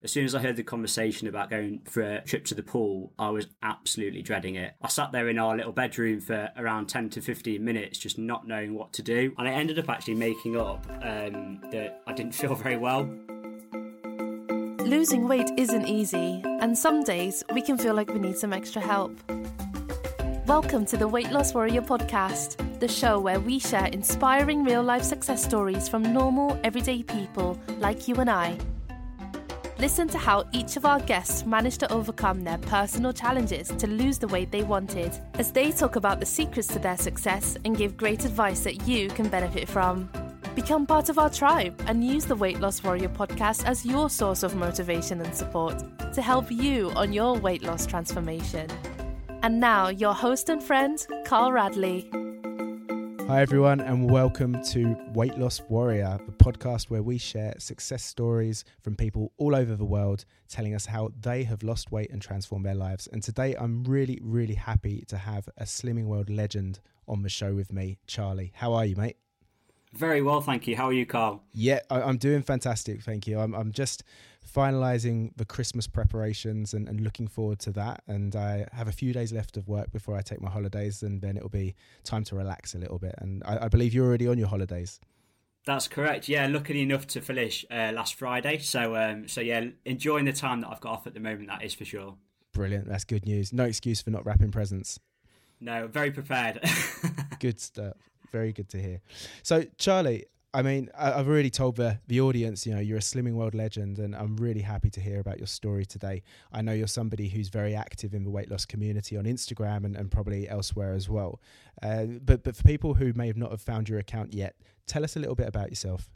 As soon as I heard the conversation about going for a trip to the pool, I was absolutely dreading it. I sat there in our little bedroom for around 10 to 15 minutes, just not knowing what to do. And I ended up actually making up um, that I didn't feel very well. Losing weight isn't easy, and some days we can feel like we need some extra help. Welcome to the Weight Loss Warrior podcast, the show where we share inspiring real life success stories from normal, everyday people like you and I. Listen to how each of our guests managed to overcome their personal challenges to lose the weight they wanted, as they talk about the secrets to their success and give great advice that you can benefit from. Become part of our tribe and use the Weight Loss Warrior podcast as your source of motivation and support to help you on your weight loss transformation. And now, your host and friend, Carl Radley. Hi, everyone, and welcome to Weight Loss Warrior, the podcast where we share success stories from people all over the world telling us how they have lost weight and transformed their lives. And today, I'm really, really happy to have a Slimming World legend on the show with me, Charlie. How are you, mate? Very well, thank you. How are you, Carl? Yeah, I, am doing fantastic, thank you. I'm, I'm just finalizing the Christmas preparations and, and, looking forward to that. And I have a few days left of work before I take my holidays, and then it'll be time to relax a little bit. And I, I believe you're already on your holidays. That's correct. Yeah, luckily enough to finish uh, last Friday. So, um, so yeah, enjoying the time that I've got off at the moment. That is for sure. Brilliant. That's good news. No excuse for not wrapping presents. No, very prepared. good stuff very good to hear. So, Charlie, I mean, I've already told the, the audience, you know, you're a Slimming World legend, and I'm really happy to hear about your story today. I know you're somebody who's very active in the weight loss community on Instagram and, and probably elsewhere as well. Uh, but, but for people who may have not have found your account yet, tell us a little bit about yourself.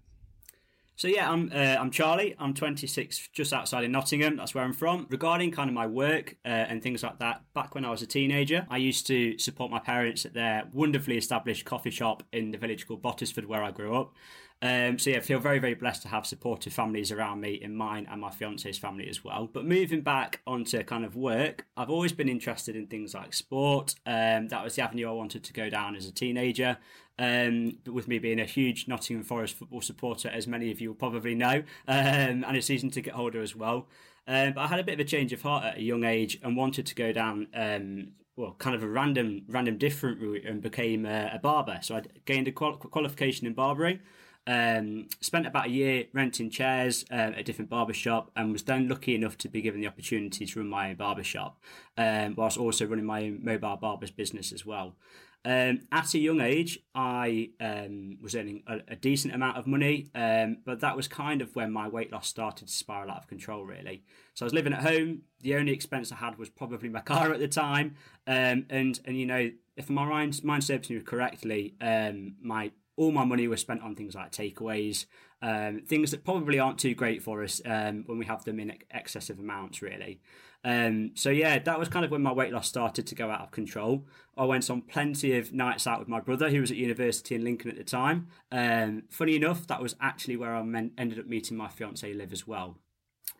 So yeah, I'm uh, I'm Charlie. I'm 26, just outside of Nottingham. That's where I'm from. Regarding kind of my work uh, and things like that, back when I was a teenager, I used to support my parents at their wonderfully established coffee shop in the village called Bottesford, where I grew up. Um, so yeah, I feel very, very blessed to have supportive families around me in mine and my fiance's family as well. But moving back onto kind of work, I've always been interested in things like sport. Um, that was the avenue I wanted to go down as a teenager. Um, with me being a huge Nottingham Forest football supporter, as many of you will probably know, um, and a season ticket holder as well. Um, but I had a bit of a change of heart at a young age and wanted to go down um, well, kind of a random, random different route and became a, a barber. So I gained a qual- qualification in barbering. Um, spent about a year renting chairs uh, at a different barbershop and was then lucky enough to be given the opportunity to run my own barbershop, um, whilst also running my own mobile barbers business as well. Um, at a young age, I um, was earning a, a, decent amount of money, um, but that was kind of when my weight loss started to spiral out of control, really. So I was living at home. The only expense I had was probably my car at the time, um, and and you know, if my mind mind serves me correctly, um, my all my money was spent on things like takeaways, um, things that probably aren't too great for us when we have them in excessive amounts, really. Um, so yeah, that was kind of when my weight loss started to go out of control. I went on plenty of nights out with my brother, who was at university in Lincoln at the time. Um, funny enough, that was actually where I men- ended up meeting my fiance Liv as well.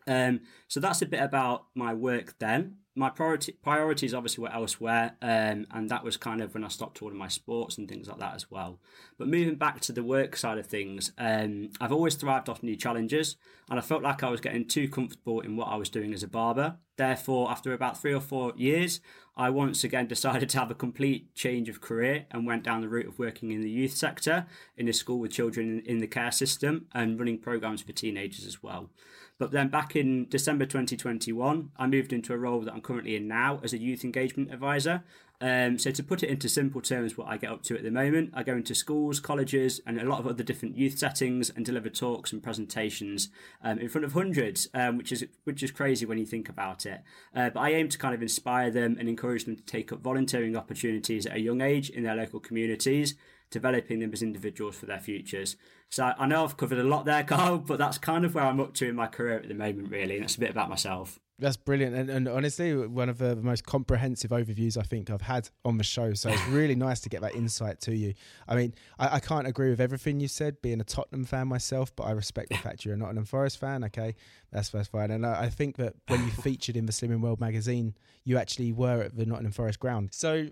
Um, so that's a bit about my work then my priority priorities obviously were elsewhere, um, and that was kind of when I stopped all of my sports and things like that as well. But moving back to the work side of things, um, I've always thrived off new challenges, and I felt like I was getting too comfortable in what I was doing as a barber. Therefore, after about three or four years, I once again decided to have a complete change of career and went down the route of working in the youth sector in a school with children in the care system and running programs for teenagers as well. But then back in December 2021, I moved into a role that I'm currently in now as a youth engagement advisor. Um, so to put it into simple terms, what I get up to at the moment, I go into schools, colleges, and a lot of other different youth settings and deliver talks and presentations um, in front of hundreds, um, which is which is crazy when you think about it. Uh, but I aim to kind of inspire them and encourage them to take up volunteering opportunities at a young age in their local communities developing them as individuals for their futures. So I know I've covered a lot there, Carl, but that's kind of where I'm up to in my career at the moment, really. And that's a bit about myself. That's brilliant, and, and honestly, one of the most comprehensive overviews I think I've had on the show. So it's really nice to get that insight to you. I mean, I, I, can't agree with everything you said, being a Tottenham fan myself, but I respect the fact you're a Nottingham Forest fan. Okay, that's that's fine. And I, I think that when you featured in the Slimming World magazine, you actually were at the Nottingham Forest ground. So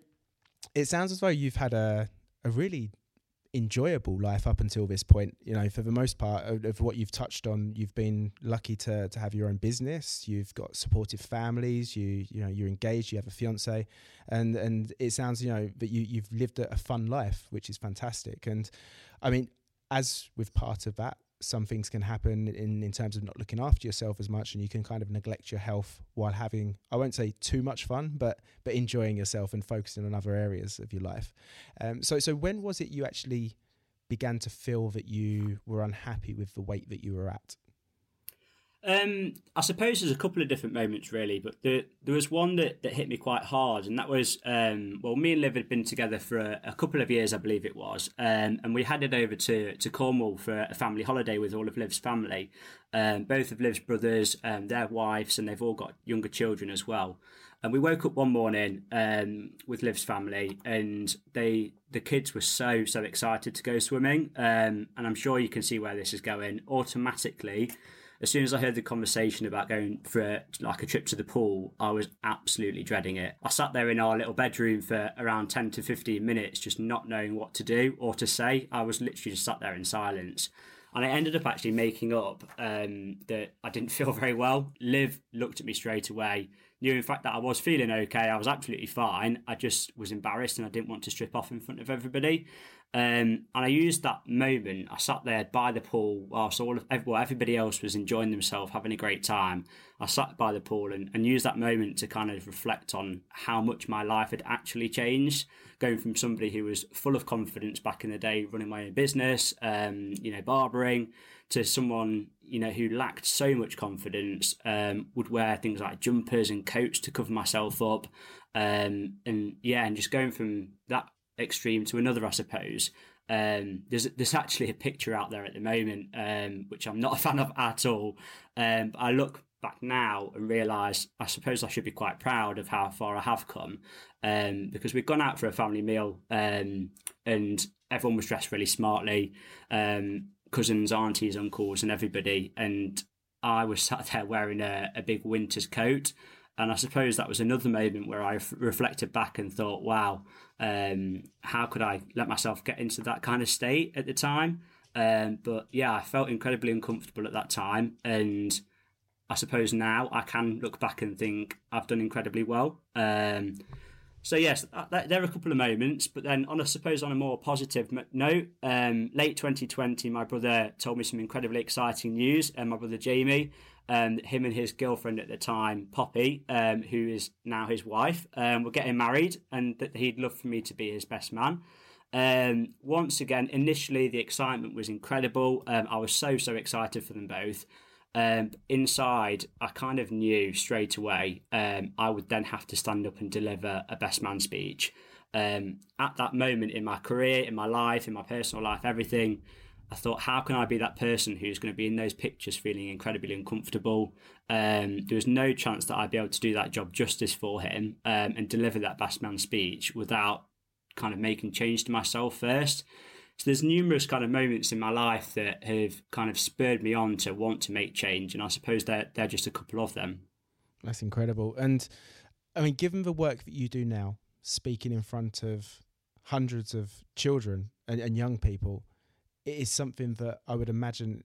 it sounds as though you've had a a really enjoyable life up until this point. You know, for the most part of, of, what you've touched on, you've been lucky to to have your own business. You've got supportive families. You you know you're engaged. You have a fiance, and and it sounds you know that you you've lived a, a fun life, which is fantastic. And I mean, as with part of that, some things can happen in, in terms of not looking after yourself as much and you can kind of neglect your health while having I won't say too much fun but but enjoying yourself and focusing on other areas of your life. Um, so so when was it you actually began to feel that you were unhappy with the weight that you were at um, I suppose there's a couple of different moments really, but there there was one that, that hit me quite hard, and that was um, well, me and Liv had been together for a, a couple of years, I believe it was, um, and we headed over to to Cornwall for a family holiday with all of Liv's family, um, both of Liv's brothers, um, their wives, and they've all got younger children as well. And we woke up one morning um, with Liv's family, and they the kids were so so excited to go swimming, and I'm sure you can see where this is going. Automatically, as soon as I heard the conversation about going for like a trip to the pool, I was absolutely dreading it. I sat there in our little bedroom for around 10 to 15 minutes, just not knowing what to do or to say. I was literally just sat there in silence. And I ended up actually making up um, that I didn't feel very well. Liv looked at me straight away, knew in fact that I was feeling okay. I was absolutely fine. I just was embarrassed and I didn't want to strip off in front of everybody. Um, and I used that moment. I sat there by the pool whilst all of well, everybody else was enjoying themselves, having a great time. I sat by the pool and, and used that moment to kind of reflect on how much my life had actually changed. Going from somebody who was full of confidence back in the day, running my own business, um, you know, barbering, to someone you know who lacked so much confidence, um, would wear things like jumpers and coats to cover myself up, um, and yeah, and just going from that extreme to another, I suppose. Um, there's there's actually a picture out there at the moment, um, which I'm not a fan of at all. Um, I look back now and realise I suppose I should be quite proud of how far I have come, um, because we've gone out for a family meal um, and everyone was dressed really smartly, um, cousins, aunties, uncles, and everybody, and I was sat there wearing a, a big winter's coat. And I suppose that was another moment where I reflected back and thought, wow, um, how could I let myself get into that kind of state at the time? Um, but yeah, I felt incredibly uncomfortable at that time. And I suppose now I can look back and think I've done incredibly well. Um, so yes, there are a couple of moments, but then on I suppose on a more positive note, um, late 2020, my brother told me some incredibly exciting news, and my brother Jamie um, him and his girlfriend at the time, Poppy, um, who is now his wife, um, were getting married, and that he'd love for me to be his best man. Um, once again, initially the excitement was incredible. Um, I was so so excited for them both. Um, inside, I kind of knew straight away um, I would then have to stand up and deliver a best man speech. Um, at that moment in my career, in my life, in my personal life, everything, I thought, how can I be that person who's going to be in those pictures feeling incredibly uncomfortable? Um, there was no chance that I'd be able to do that job justice for him um, and deliver that best man speech without kind of making change to myself first. So there's numerous kind of moments in my life that have kind of spurred me on to want to make change, and I suppose they're they're just a couple of them. That's incredible, and I mean, given the work that you do now, speaking in front of hundreds of children and, and young people it is something that I would imagine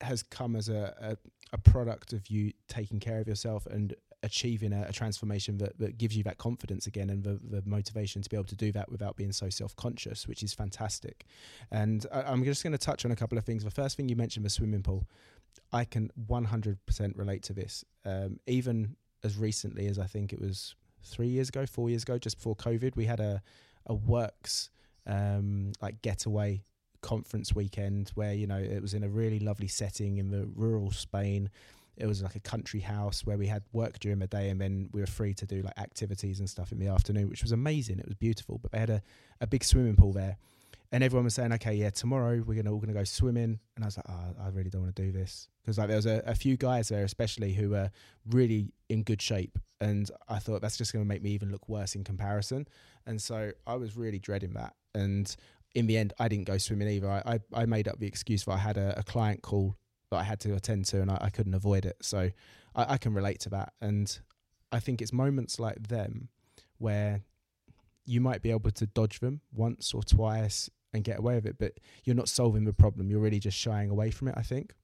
has come as a, a, a product of you taking care of yourself and achieving a, a, transformation that, that gives you that confidence again and the, the motivation to be able to do that without being so self-conscious which is fantastic. And I, am just going to touch on a couple of things. The first thing you mentioned the swimming pool. I can 100% relate to this. Um, even as recently as i think it was three years ago four years ago just before covid we had a, a works um, like getaway conference weekend where you know it was in a really lovely setting in the rural Spain. It was like a country house where we had work during the day and then we were free to do like activities and stuff in the afternoon, which was amazing. It was beautiful. But they had a, a big swimming pool there. And everyone was saying, okay, yeah, tomorrow we're gonna all gonna go swimming. And I was like, oh, I really don't want to do this because like there was a, a few guys there, especially who were really in good shape, and I thought that's just gonna make me even look worse in comparison. And so I was really dreading that. And in the end, I didn't go swimming either. I, I, I made up the excuse that I had a, a, client call that I had to attend to and I, I couldn't avoid it. So I, I can relate to that. And I think it's moments like them where you might be able to dodge them once or twice and get away with it, but you're not solving the problem. You're really just shying away from it. I think.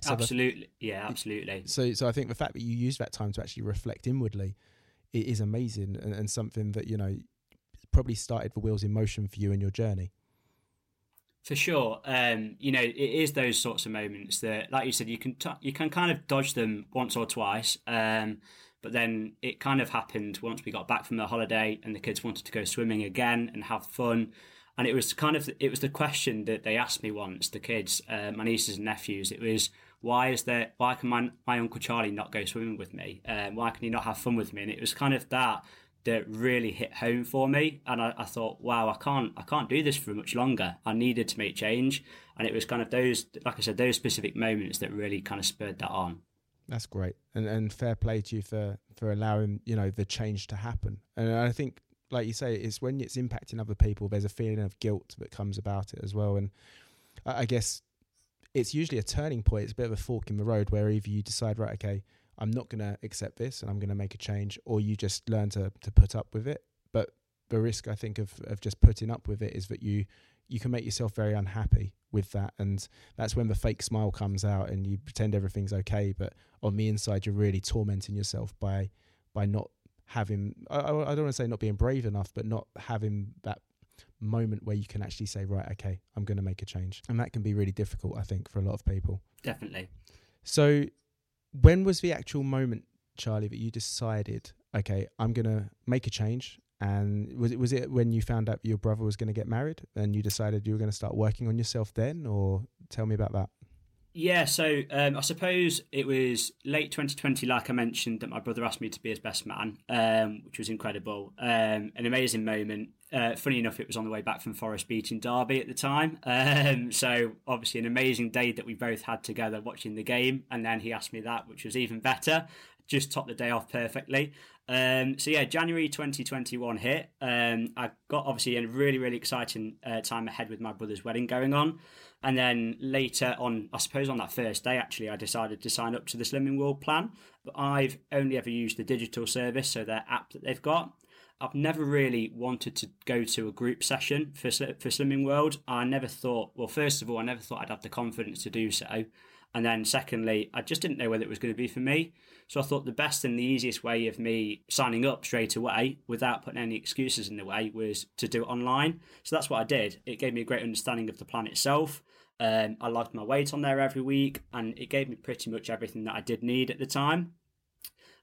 So absolutely, the, yeah, absolutely. So, so I think the fact that you use that time to actually reflect inwardly it is amazing and, and something that you know probably started the wheels in motion for you in your journey. For sure, um, you know it is those sorts of moments that, like you said, you can t- you can kind of dodge them once or twice, um, but then it kind of happened once we got back from the holiday and the kids wanted to go swimming again and have fun, and it was kind of it was the question that they asked me once, the kids, uh, my nieces and nephews. It was why is there why can my, my uncle charlie not go swimming with me? Um, why can he not have fun with me? And it was kind of that that really hit home for me. And I, I, thought wow i can't i can't do this for much longer. I needed to make change. And it was kind of those like i said those specific moments that really kind of spurred that on. That's great. And and fair play to you for for allowing you know the change to happen. And i think like you say it's when it's impacting other people there's a feeling of guilt that comes about it as well. And i, I guess it's usually a turning point. It's a bit of a fork in the road where either you decide, right, okay, I'm not going to accept this and I'm going to make a change, or you just learn to to put up with it. But the risk, I think, of of just putting up with it is that you you can make yourself very unhappy with that, and that's when the fake smile comes out and you pretend everything's okay, but on the inside you're really tormenting yourself by by not having I, I don't want to say not being brave enough, but not having that moment where you can actually say, right, okay, I'm going to make a change. And that can be really difficult, I think, for a lot of people. Definitely. So, when was the actual moment, Charlie, that you decided, okay, I'm to make a change? And was it was it when you found out your brother was going to get married, and you decided you were going to start working on yourself then, or tell me about that? Yeah, so um, I suppose it was late 2020, like I mentioned, that my brother asked me to be his best man, um, which was incredible. Um, an amazing moment. Uh, funny enough, it was on the way back from Forest Beach in Derby at the time. Um, so, obviously, an amazing day that we both had together watching the game. And then he asked me that, which was even better. Just topped the day off perfectly. Um, so, yeah, January 2021 hit. Um, I got obviously a really, really exciting uh, time ahead with my brother's wedding going on. And then later on, I suppose on that first day, actually, I decided to sign up to the Slimming World plan. But I've only ever used the digital service, so their app that they've got. I've never really wanted to go to a group session for for Slimming World. I never thought, well, first of all, I never thought I'd have the confidence to do so. And then secondly, I just didn't know whether it was going to be for me. So I thought the best and the easiest way of me signing up straight away without putting any excuses in the way was to do it online. So that's what I did. It gave me a great understanding of the plan itself. Um, I logged my weight on there every week, and it gave me pretty much everything that I did need at the time.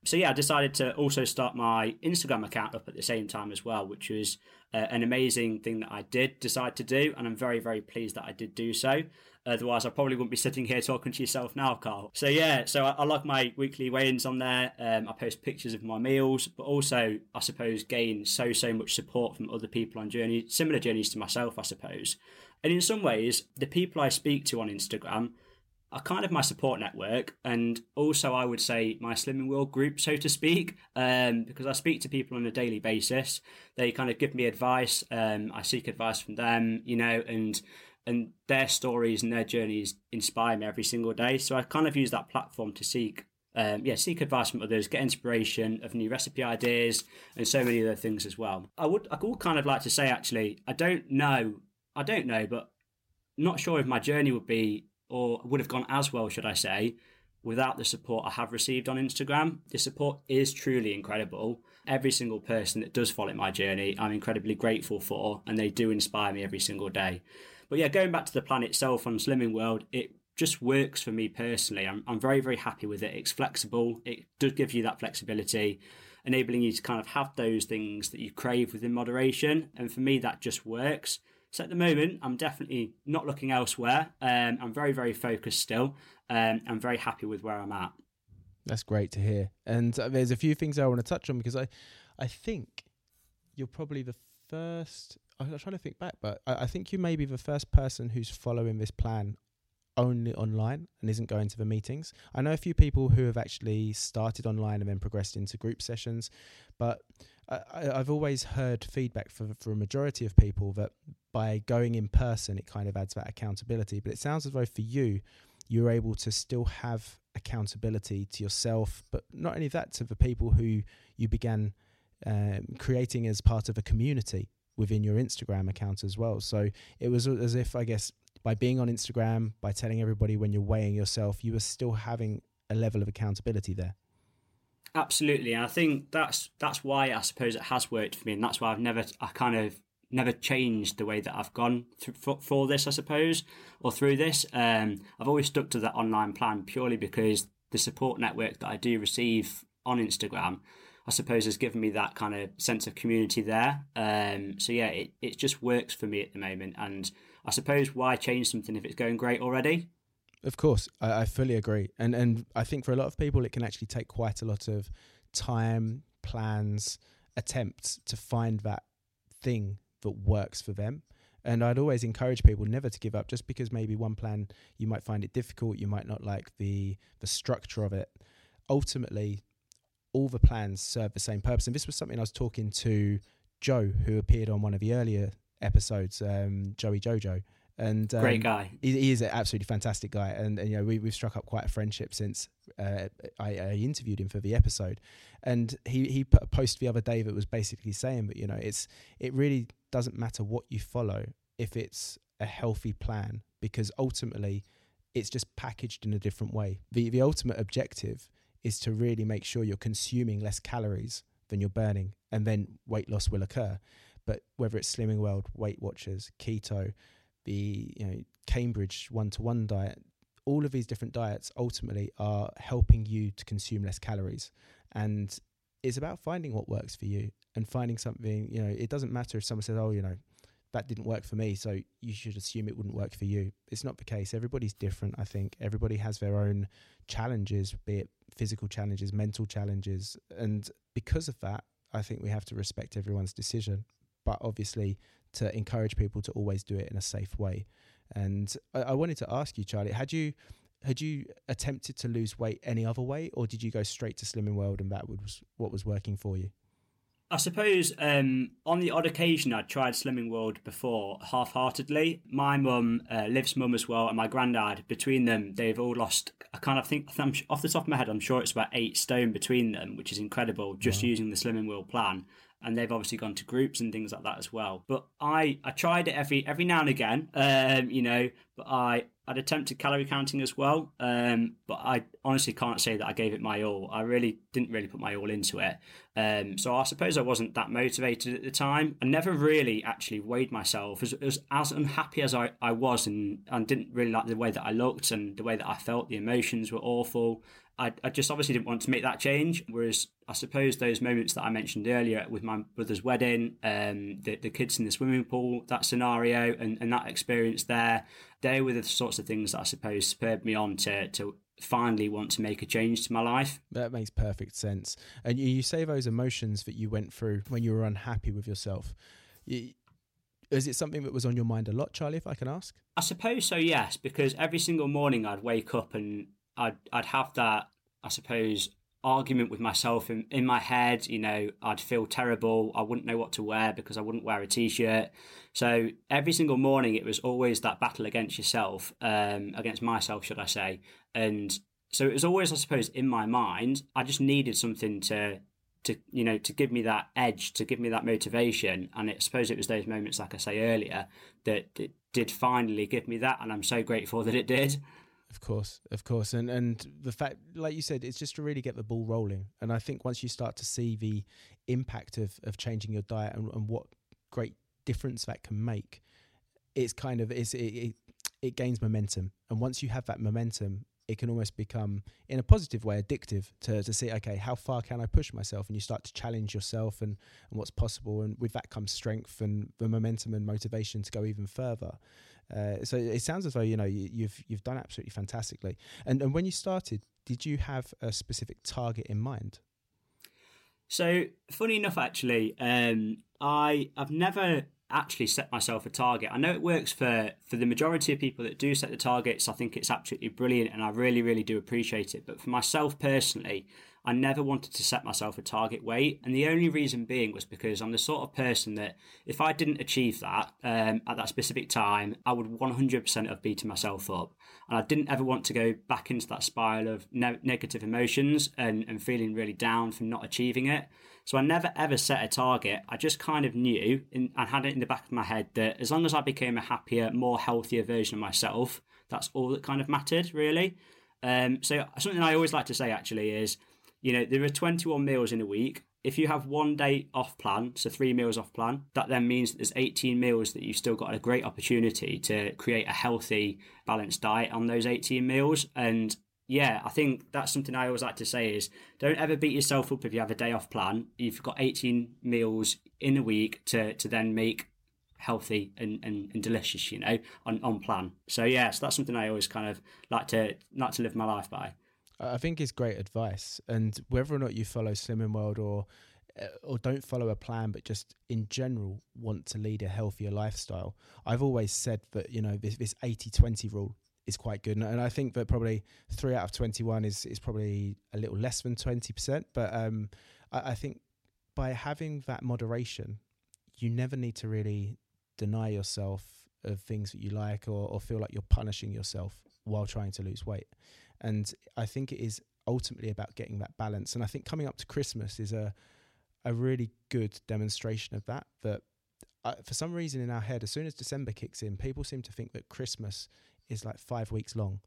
So yeah, I decided to also start my Instagram account up at the same time as well, which was uh, an amazing thing that I did decide to do, and I'm very very pleased that I did do so. Otherwise, I probably wouldn't be sitting here talking to yourself now, Carl. So yeah, so I, I log my weekly weigh-ins on there. Um, I post pictures of my meals, but also I suppose gain so so much support from other people on journey similar journeys to myself, I suppose. And in some ways, the people I speak to on Instagram are kind of my support network, and also I would say my Slimming World group, so to speak, um, because I speak to people on a daily basis. They kind of give me advice. Um, I seek advice from them, you know, and and their stories and their journeys inspire me every single day. So I kind of use that platform to seek um, yeah, seek advice from others, get inspiration of new recipe ideas, and so many other things as well. I would, I would kind of like to say actually, I don't know I don't know, but not sure if my journey would be or would have gone as well, should I say, without the support I have received on Instagram. The support is truly incredible. Every single person that does follow my journey, I'm incredibly grateful for, and they do inspire me every single day. But yeah, going back to the plan itself on Slimming World, it just works for me personally. I'm, I'm very, very happy with it. It's flexible, it does give you that flexibility, enabling you to kind of have those things that you crave within moderation. And for me, that just works. So at the moment, I'm definitely not looking elsewhere. Um, I'm very, very focused still. Um, I'm very happy with where I'm at. That's great to hear. And uh, there's a few things I want to touch on because I, I think you're probably the first. I'm trying to think back, but I, I think you may be the first person who's following this plan only online and isn't going to the meetings. I know a few people who have actually started online and then progressed into group sessions, but I, have always heard feedback for for a majority of people that by going in person, it kind of adds that accountability. But it sounds as though for you, you're able to still have accountability to yourself, but not only that, to the people who you began um, creating as part of a community within your Instagram account as well. So it was as if, I guess, by being on Instagram, by telling everybody when you're weighing yourself, you were still having a level of accountability there. Absolutely, and I think that's that's why I suppose it has worked for me, and that's why I've never I kind of never changed the way that I've gone through, for, for this, I suppose, or through this. Um, I've always stuck to that online plan purely because the support network that I do receive on Instagram, I suppose, has given me that kind of sense of community there. Um, so yeah, it, it just works for me at the moment, and I suppose why change something if it's going great already? Of course, I, I fully agree, and and I think for a lot of people, it can actually take quite a lot of time, plans, attempts to find that thing that works for them. And I'd always encourage people never to give up just because maybe one plan you might find it difficult, you might not like the the structure of it. Ultimately, all the plans serve the same purpose. And this was something I was talking to Joe, who appeared on one of the earlier episodes, um, Joey Jojo, and um, great guy. He, he, is an absolutely fantastic guy, and, and you know we we've struck up quite a friendship since uh, I, I, interviewed him for the episode, and he he put a post the other day that was basically saying that you know it's it really doesn't matter what you follow if it's a healthy plan because ultimately it's just packaged in a different way. The the ultimate objective is to really make sure you're consuming less calories than you're burning, and then weight loss will occur. But whether it's Slimming World, Weight Watchers, keto, the you know Cambridge one to one diet, all of these different diets ultimately are helping you to consume less calories, and it's about finding what works for you and finding something. You know, it doesn't matter if someone says, "Oh, you know." That didn't work for me, so you should assume it wouldn't work for you. It's not the case. Everybody's different. I think everybody has their own challenges, be it physical challenges, mental challenges, and because of that, I think we have to respect everyone's decision. But obviously, to encourage people to always do it in a safe way. And I, I wanted to ask you, Charlie, had you had you attempted to lose weight any other way, or did you go straight to Slimming World and that was what was working for you? I suppose um, on the odd occasion I'd tried Slimming World before half-heartedly. My mum, uh, Liv's mum as well, and my granddad. Between them, they've all lost. I kind of think I'm, off the top of my head, I'm sure it's about eight stone between them, which is incredible. Just wow. using the Slimming World plan and they've obviously gone to groups and things like that as well. But I I tried it every every now and again, um, you know. But I I'd attempted calorie counting as well, um, but I honestly can't say that I gave it my all. I really didn't really put my all into it. Um, so I suppose I wasn't that motivated at the time. I never really actually weighed myself. As, as, as unhappy as I, I was and, and didn't really like the way that I looked and the way that I felt, the emotions were awful. I, I just obviously didn't want to make that change. Whereas I suppose those moments that I mentioned earlier with my brother's wedding, um, the, the kids in the swimming pool, that scenario and, and that experience there, they were the sorts of things that I suppose spurred me on to, to finally want to make a change to my life. That makes perfect sense. And you, you say those emotions that you went through when you were unhappy with yourself. You, is it something that was on your mind a lot, Charlie, if I can ask? I suppose so, yes, because every single morning I'd wake up and I'd I'd have that I suppose argument with myself in, in my head you know i'd feel terrible i wouldn't know what to wear because i wouldn't wear a t-shirt. So every single morning it was always that battle against yourself um, against myself should i say. And so it was always i suppose in my mind i just needed something to to you know to give me that edge to give me that motivation. And it, i suppose it was those moments like i say earlier that, that did finally give me that. And i'm so grateful that it did of course, of course, and and the fact, like you said, it's just to really get the ball rolling. And I think once you start to see the impact of of changing your diet and, and what great difference that can make, it's kind of it's, it, it it gains momentum. And once you have that momentum, it can almost become, in a positive way, addictive to to see, okay, how far can I push myself? And you start to challenge yourself and and what's possible. And with that comes strength and the momentum and motivation to go even further. Uh, so it sounds as though you know you, you've you've done absolutely fantastically. And and when you started, did you have a specific target in mind? So funny enough, actually, um, I I've never actually set myself a target. I know it works for for the majority of people that do set the targets. I think it's absolutely brilliant, and I really really do appreciate it. But for myself personally, I never wanted to set myself a target weight. And the only reason being was because I'm the sort of person that if I didn't achieve that um, at that specific time, I would 100% have beaten myself up. And I didn't ever want to go back into that spiral of ne- negative emotions and, and feeling really down for not achieving it. So I never ever set a target. I just kind of knew and had it in the back of my head that as long as I became a happier, more healthier version of myself, that's all that kind of mattered, really. Um, so something I always like to say actually is, you know, there are 21 meals in a week. If you have one day off plan, so three meals off plan, that then means that there's 18 meals that you've still got a great opportunity to create a healthy, balanced diet on those 18 meals. And yeah, I think that's something I always like to say is don't ever beat yourself up if you have a day off plan. You've got 18 meals in a week to, to then make healthy and, and, and delicious, you know, on, on plan. So yes, yeah, so that's something I always kind of like to like to live my life by. I think it's great advice, and whether or not you follow Slimming World or uh, or don't follow a plan, but just in general want to lead a healthier lifestyle. I've always said that you know this this 80-20 rule is quite good, and I think that probably three out of twenty one is is probably a little less than twenty percent. But um, I, I think by having that moderation, you never need to really deny yourself of things that you like or, or feel like you're punishing yourself while trying to lose weight. And I think it is ultimately about getting that balance. And I think coming up to Christmas is a a really good demonstration of that. That uh, for some reason in our head, as soon as December kicks in, people seem to think that Christmas is like five weeks long,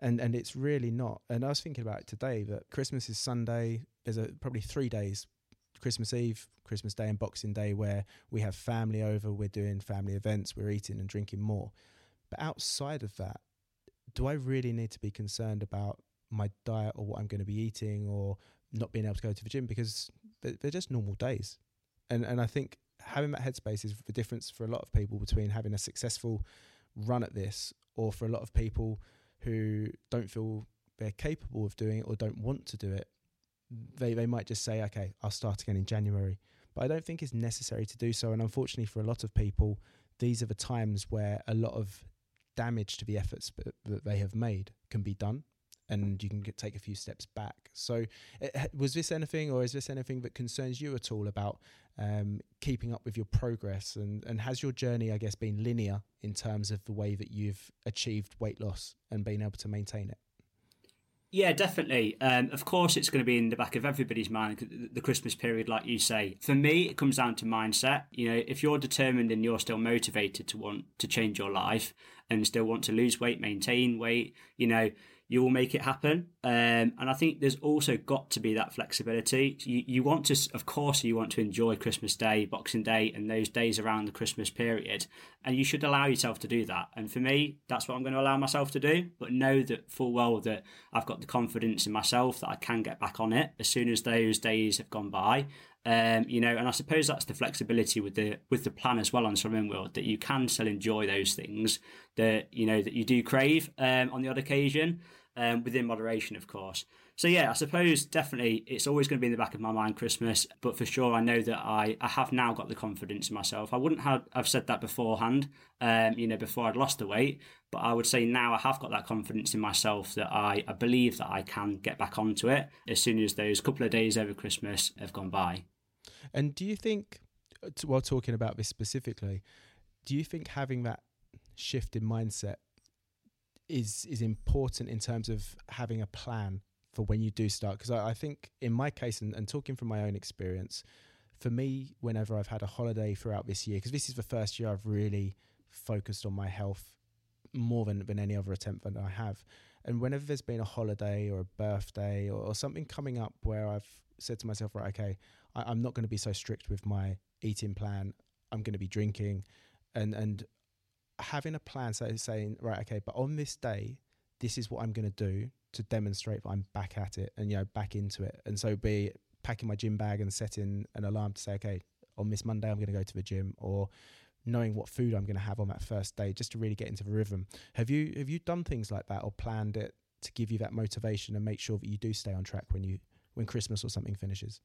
and and it's really not. And I was thinking about it today that Christmas is Sunday. There's a, probably three days Christmas Eve, Christmas Day, and Boxing Day where we have family over, we're doing family events, we're eating and drinking more. But outside of that, do I really need to be concerned about my diet or what I'm going to be eating or not being able to go to the gym because they're just normal days. And and I think having that headspace is the difference for a lot of people between having a successful run at this or for a lot of people who don't feel they're capable of doing it or don't want to do it they they might just say, okay, I'll start again in January. But I don't think it's necessary to do so. And unfortunately, for a lot of people, these are the times where a lot of damage to the efforts that they have made can be done and you can get, take a few steps back. So, it, eh, was this anything, or is this anything that concerns you at all about um, keeping up with your progress? And, and has your journey, I guess, been linear in terms of the way that you've achieved weight loss and been able to maintain it? Yeah, definitely. Um, of course, it's going to be in the back of everybody's mind, the Christmas period, like you say. For me, it comes down to mindset. You know, if you're determined and you're still motivated to want to change your life and still want to lose weight, maintain weight, you know, you will make it happen. Um, and I think there's also got to be that flexibility. You, you want to, of course, you want to enjoy Christmas Day, Boxing Day, and those days around the Christmas period. And you should allow yourself to do that. And for me, that's what I'm going to allow myself to do. But know that full well that I've got the confidence in myself that I can get back on it as soon as those days have gone by. Um, you know, and I suppose that's the flexibility with the with the plan as well on Slimming World that you can still enjoy those things that you know that you do crave um, on the odd occasion um, within moderation, of course. So yeah, I suppose definitely it's always going to be in the back of my mind Christmas, but for sure I know that I, I have now got the confidence in myself. I wouldn't have have said that beforehand, um, you know, before I'd lost the weight, but I would say now I have got that confidence in myself that I, I believe that I can get back onto it as soon as those couple of days over Christmas have gone by. And do you think, uh, while talking about this specifically, do you think having that shift in mindset is is important in terms of having a plan for when you do start? Because I, I, think in my case and, and, talking from my own experience for me whenever i've had a holiday throughout this year because this is the first year i've really focused on my health more than, than any other attempt that i have. And whenever there's been a holiday or a birthday or, or something coming up where i've said to myself right okay I, i'm not going to be so strict with my eating plan i'm going to be drinking and and having a plan, so saying, right, okay, but on this day, this is what I'm going to do to demonstrate that I'm back at it and, you know, back into it. And so be packing my gym bag and setting an alarm to say, okay, on this Monday, I'm going to go to the gym or knowing what food I'm going to have on that first day just to really get into the rhythm. Have you, have you done things like that or planned it to give you that motivation and make sure that you do stay on track when you, when Christmas or something finishes?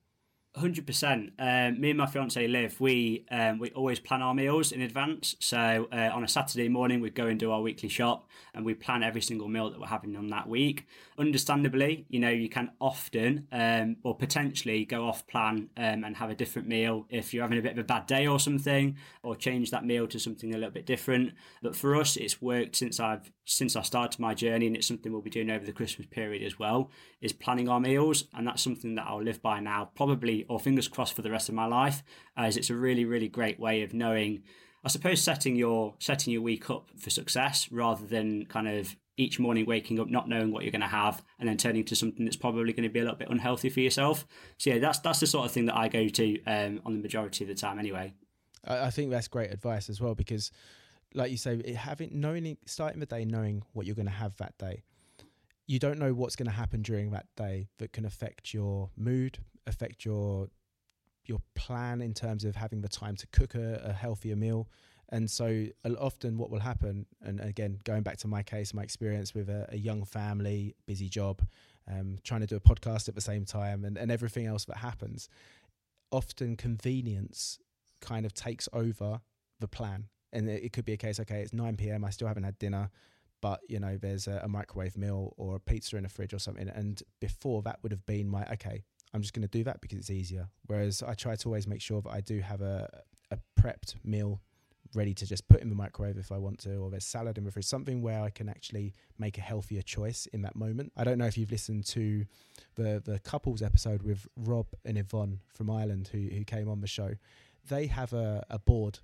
Hundred percent. Um, me and my fiance Liv. We um, we always plan our meals in advance. So uh, on a Saturday morning, we go and do our weekly shop, and we plan every single meal that we're having on that week. Understandably, you know, you can often um, or potentially go off plan um, and have a different meal if you're having a bit of a bad day or something, or change that meal to something a little bit different. But for us, it's worked since I've since I started my journey, and it's something we'll be doing over the Christmas period as well. Is planning our meals, and that's something that I'll live by now, probably or fingers crossed for the rest of my life, as it's a really, really great way of knowing. I suppose setting your setting your week up for success rather than kind of each morning waking up not knowing what you're going to have and then turning to something that's probably going to be a little bit unhealthy for yourself. So yeah, that's that's the sort of thing that I go to um, on the majority of the time anyway. I, think that's great advice as well because, like you say, having knowing starting the day knowing what you're going to have that day you don't know what's going to happen during that day that can affect your mood, affect your your plan in terms of having the time to cook a, a healthier meal. And so often what will happen, and again, going back to my case, my experience with a, a young family, busy job, um, trying to do a podcast at the same time and, and everything else that happens, often convenience kind of takes over the plan. And it, it could be a case, okay, it's 9 p.m., I still haven't had dinner but you know there's a, a, microwave meal or a pizza in a fridge or something and before that would have been my okay i'm just going to do that because it's easier. Whereas i try to always make sure that i do have a, a prepped meal ready to just put in the microwave if i want to or there's salad in the fridge something where i can actually make a healthier choice in that moment. I don't know if you've listened to the the couples episode with rob and yvonne from ireland who, who came on the show. They have a, a board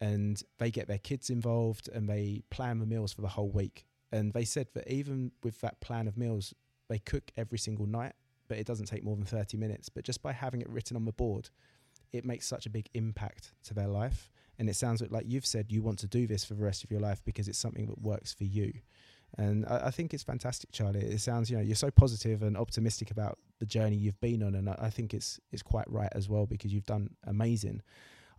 and they get their kids involved and they plan the meals for the whole week. And they said that even with that plan of meals, they cook every single night, but it doesn't take more than 30 minutes. But just by having it written on the board, it makes such a big impact to their life. And it sounds like you've said you want to do this for the rest of your life because it's something that works for you. And I, I think it's fantastic, Charlie. It sounds, you know, you're so positive and optimistic about the journey you've been on, and I, I think it's it's quite right as well because you've done amazing.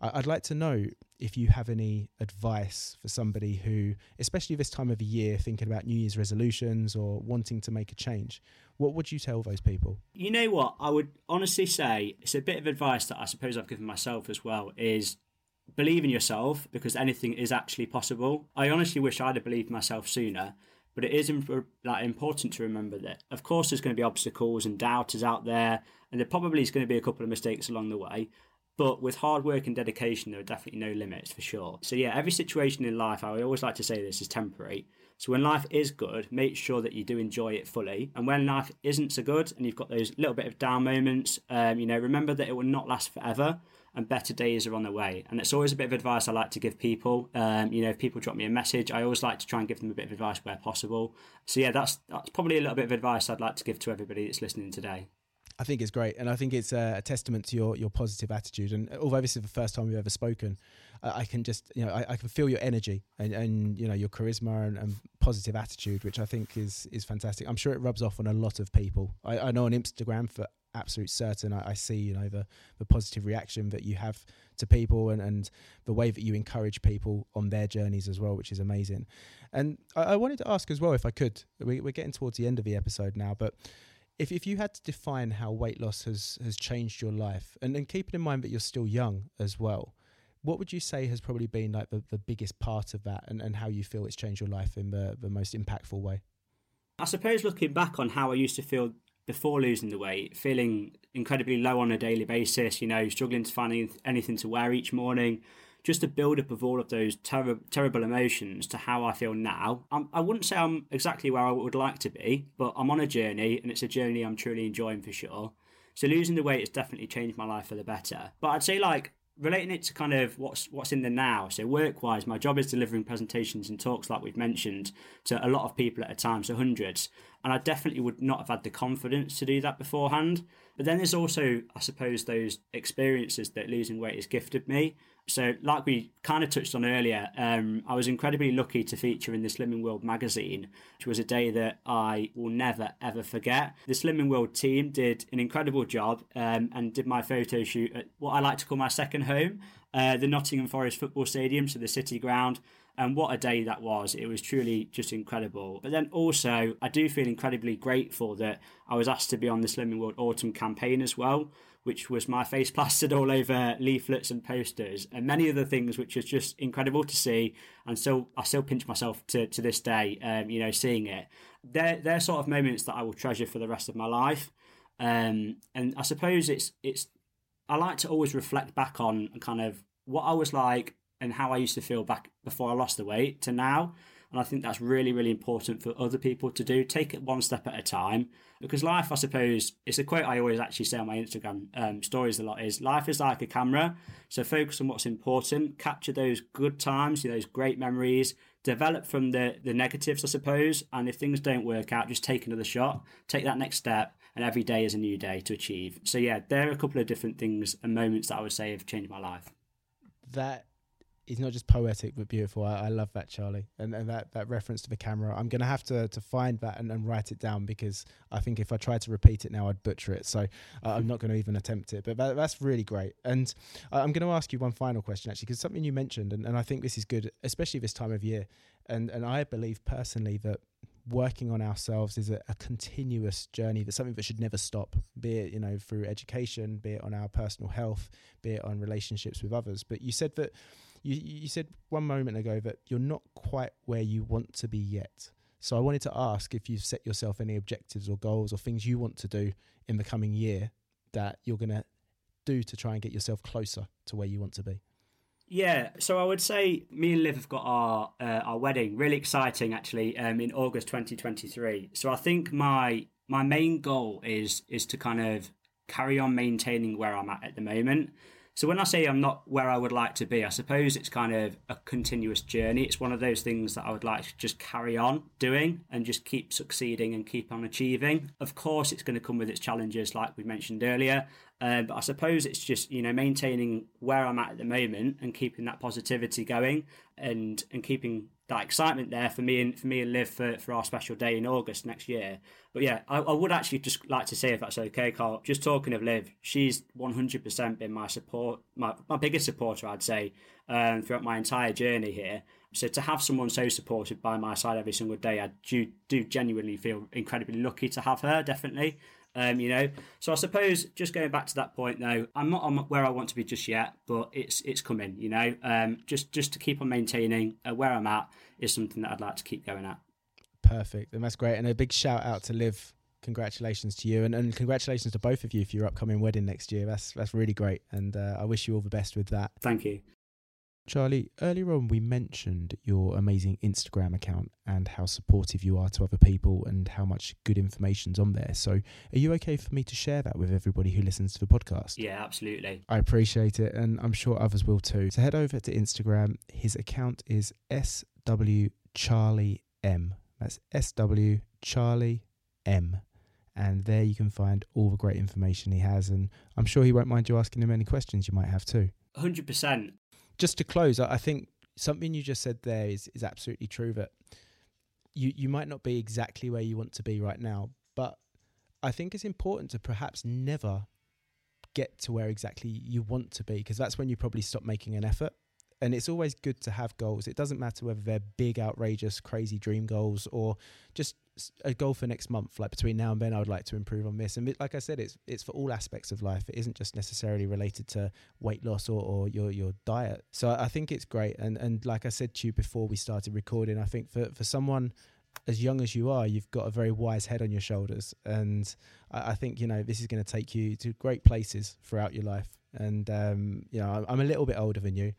I'd like to know if you have any advice for somebody who, especially this time of the year, thinking about New Year's resolutions or wanting to make a change. What would you tell those people? You know what? I would honestly say it's a bit of advice that I suppose I've given myself as well is believe in yourself because anything is actually possible. I honestly wish I'd have believed myself sooner, but it is imp- like important to remember that of course there's going to be obstacles and doubters out there and there probably is going to be a couple of mistakes along the way but with hard work and dedication, there are definitely no limits for sure. So, yeah, every situation in life, I always like to say this, is temporary. So, when life is good, make sure that you do enjoy it fully. And when life isn't so good and you've got those little bit of down moments, um, you know, remember that it will not last forever and better days are on the way. And it's always a bit of advice I like to give people. Um, you know, if people drop me a message, I always like to try and give them a bit of advice where possible. So, yeah, that's, that's probably a little bit of advice I'd like to give to everybody that's listening today. I think it's great, and I think it's a, a, testament to your your positive attitude. And uh, although this is the first time we've ever spoken, I, I can just you know I, I, can feel your energy and, and you know your charisma and, and, positive attitude, which I think is is fantastic. I'm sure it rubs off on a lot of people. I, I know on Instagram for absolute certain, I, see you know the the positive reaction that you have to people and, and the way that you encourage people on their journeys as well, which is amazing. And I, wanted to ask as well, if I could, we, we're getting towards the end of the episode now, but if if you had to define how weight loss has has changed your life, and then keeping in mind that you're still young as well, what would you say has probably been like the, the biggest part of that, and, and how you feel it's changed your life in the the most impactful way? I suppose looking back on how I used to feel before losing the weight, feeling incredibly low on a daily basis, you know, struggling to find anything to wear each morning, just a build up of all of those ter- terrible emotions to how I feel now. I'm, I would not say I'm exactly where I would like to be, but I'm on a journey and it's a journey I'm truly enjoying for sure. So losing the weight has definitely changed my life for the better. But I'd say like relating it to kind of what's what's in the now. So work wise, my job is delivering presentations and talks like we've mentioned to a lot of people at a time, so hundreds. And I definitely would not have had the confidence to do that beforehand. But then there's also, I suppose, those experiences that losing weight has gifted me. So, like we kind of touched on earlier, um, I was incredibly lucky to feature in the Slimming World magazine, which was a day that I will never ever forget. The Slimming World team did an incredible job um, and did my photo shoot at what I like to call my second home, uh, the Nottingham Forest Football Stadium, so the City Ground. And what a day that was. It was truly just incredible. But then also, I do feel incredibly grateful that I was asked to be on the Slimming World Autumn campaign as well, which was my face plastered all over leaflets and posters and many other things, which was just incredible to see. And so I still pinch myself to, to this day, um, you know, seeing it. They're, they're sort of moments that I will treasure for the rest of my life. Um, and I suppose it's it's I like to always reflect back on kind of what I was like and how I used to feel back before I lost the weight to now. And I think that's really, really important for other people to do. Take it one step at a time. Because life, I suppose, it's a quote I always actually say on my Instagram um, stories a lot is life is like a camera. So focus on what's important, capture those good times, those great memories, develop from the, the negatives, I suppose. And if things don't work out, just take another shot, take that next step. And every day is a new day to achieve. So, yeah, there are a couple of different things and moments that I would say have changed my life. That is not just poetic but beautiful. I, I, love that, Charlie, and, and that, that reference to the camera. I'm to have to to find that and, and write it down because I think if I try to repeat it now, I'd butcher it. So uh, I'm not going to even attempt it. But that, that's really great. And uh, I'm going to ask you one final question actually, because something you mentioned, and, and I think this is good, especially this time of year. And and I believe personally that working on ourselves is a, a, continuous journey that's something that should never stop be it you know through education be it on our personal health be it on relationships with others but you said that you, you said one moment ago that you're not quite where you want to be yet. So I wanted to ask if you've set yourself any objectives or goals or things you want to do in the coming year that you're going to do to try and get yourself closer to where you want to be. Yeah, so I would say me and Liv have got our uh, our wedding really exciting actually um, in August 2023. So I think my my main goal is is to kind of carry on maintaining where I'm at at the moment. So when I say I'm not where I would like to be, I suppose it's kind of a continuous journey. It's one of those things that I would like to just carry on doing and just keep succeeding and keep on achieving. Of course, it's going to come with its challenges, like we mentioned earlier. Uh, but I suppose it's just you know maintaining where I'm at at the moment and keeping that positivity going and and keeping that excitement there for me and for me and Liv for, for our special day in August next year. But yeah, I, I would actually just like to say if that's okay, Carl. Just talking of Liv, she's one hundred percent been my support, my my biggest supporter, I'd say, um, throughout my entire journey here. So to have someone so supported by my side every single day, I do do genuinely feel incredibly lucky to have her. Definitely. Um, you know, so I suppose just going back to that point though, I'm not on where I want to be just yet, but it's it's coming. You know, um, just just to keep on maintaining uh, where I'm at is something that I'd like to keep going at. Perfect, and that's great. And a big shout out to Liv. Congratulations to you, and, and congratulations to both of you for your upcoming wedding next year. That's that's really great, and uh, I wish you all the best with that. Thank you. Charlie, earlier on we mentioned your amazing Instagram account and how supportive you are to other people and how much good information's on there. So, are you okay for me to share that with everybody who listens to the podcast? Yeah, absolutely. I appreciate it and I'm sure others will too. So, head over to Instagram. His account is SW Charlie M. That's SW Charlie M. And there you can find all the great information he has. And I'm sure he won't mind you asking him any questions you might have too. 100% just to close, I think something you just said there is, is absolutely true that you, you might not be exactly where you want to be right now, but I think it's important to perhaps never get to where exactly you want to be because that's when you probably stop making an effort. And it's always good to have goals. It doesn't matter whether they're big, outrageous, crazy dream goals or just a goal for next month. Like between now and then, I would like to improve on this. And like I said, it's it's for all aspects of life. It isn't just necessarily related to weight loss or, or your your diet. So I think it's great. And and like I said to you before we started recording, I think for for someone as young as you are, you've got a very wise head on your shoulders, and I, I think you know this is going to take you to great places throughout your life. And um, you know, I'm, I'm a little bit older than you,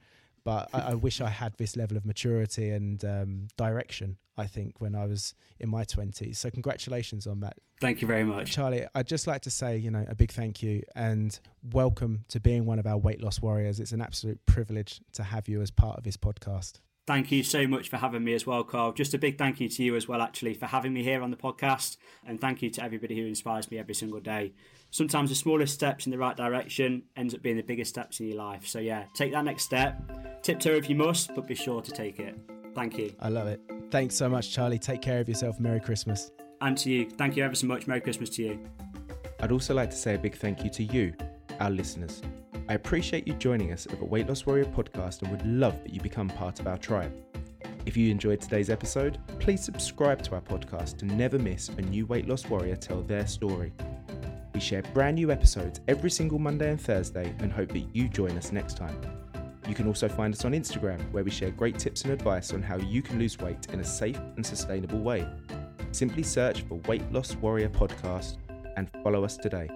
but I, I, wish I had this level of maturity and um, direction. I think when I was in my twenties. So congratulations on that. Thank you very much, Charlie. I'd just like to say, you know, a big thank you and welcome to being one of our weight loss warriors. It's an absolute privilege to have you as part of this podcast. Thank you so much for having me as well, Carl. Just a big thank you to you as well, actually, for having me here on the podcast. And thank you to everybody who inspires me every single day. Sometimes the smallest steps in the right direction ends up being the biggest steps in your life. So yeah, take that next step. Tiptoe if you must, but be sure to take it. Thank you. I love it. Thanks so much, Charlie. Take care of yourself. Merry Christmas. And to you. Thank you ever so much. Merry Christmas to you. I'd also like to say a big thank you to you, our listeners. I appreciate you joining us at the Weight Loss Warrior podcast and would love that you become part of our tribe. If you enjoyed today's episode, please subscribe to our podcast to never miss a new weight loss warrior tell their story. We share brand new episodes every single Monday and Thursday and hope that you join us next time. You can also find us on Instagram, where we share great tips and advice on how you can lose weight in a safe and sustainable way. Simply search for Weight Loss Warrior Podcast and follow us today.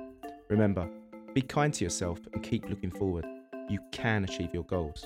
Remember, be kind to yourself and keep looking forward. You can achieve your goals.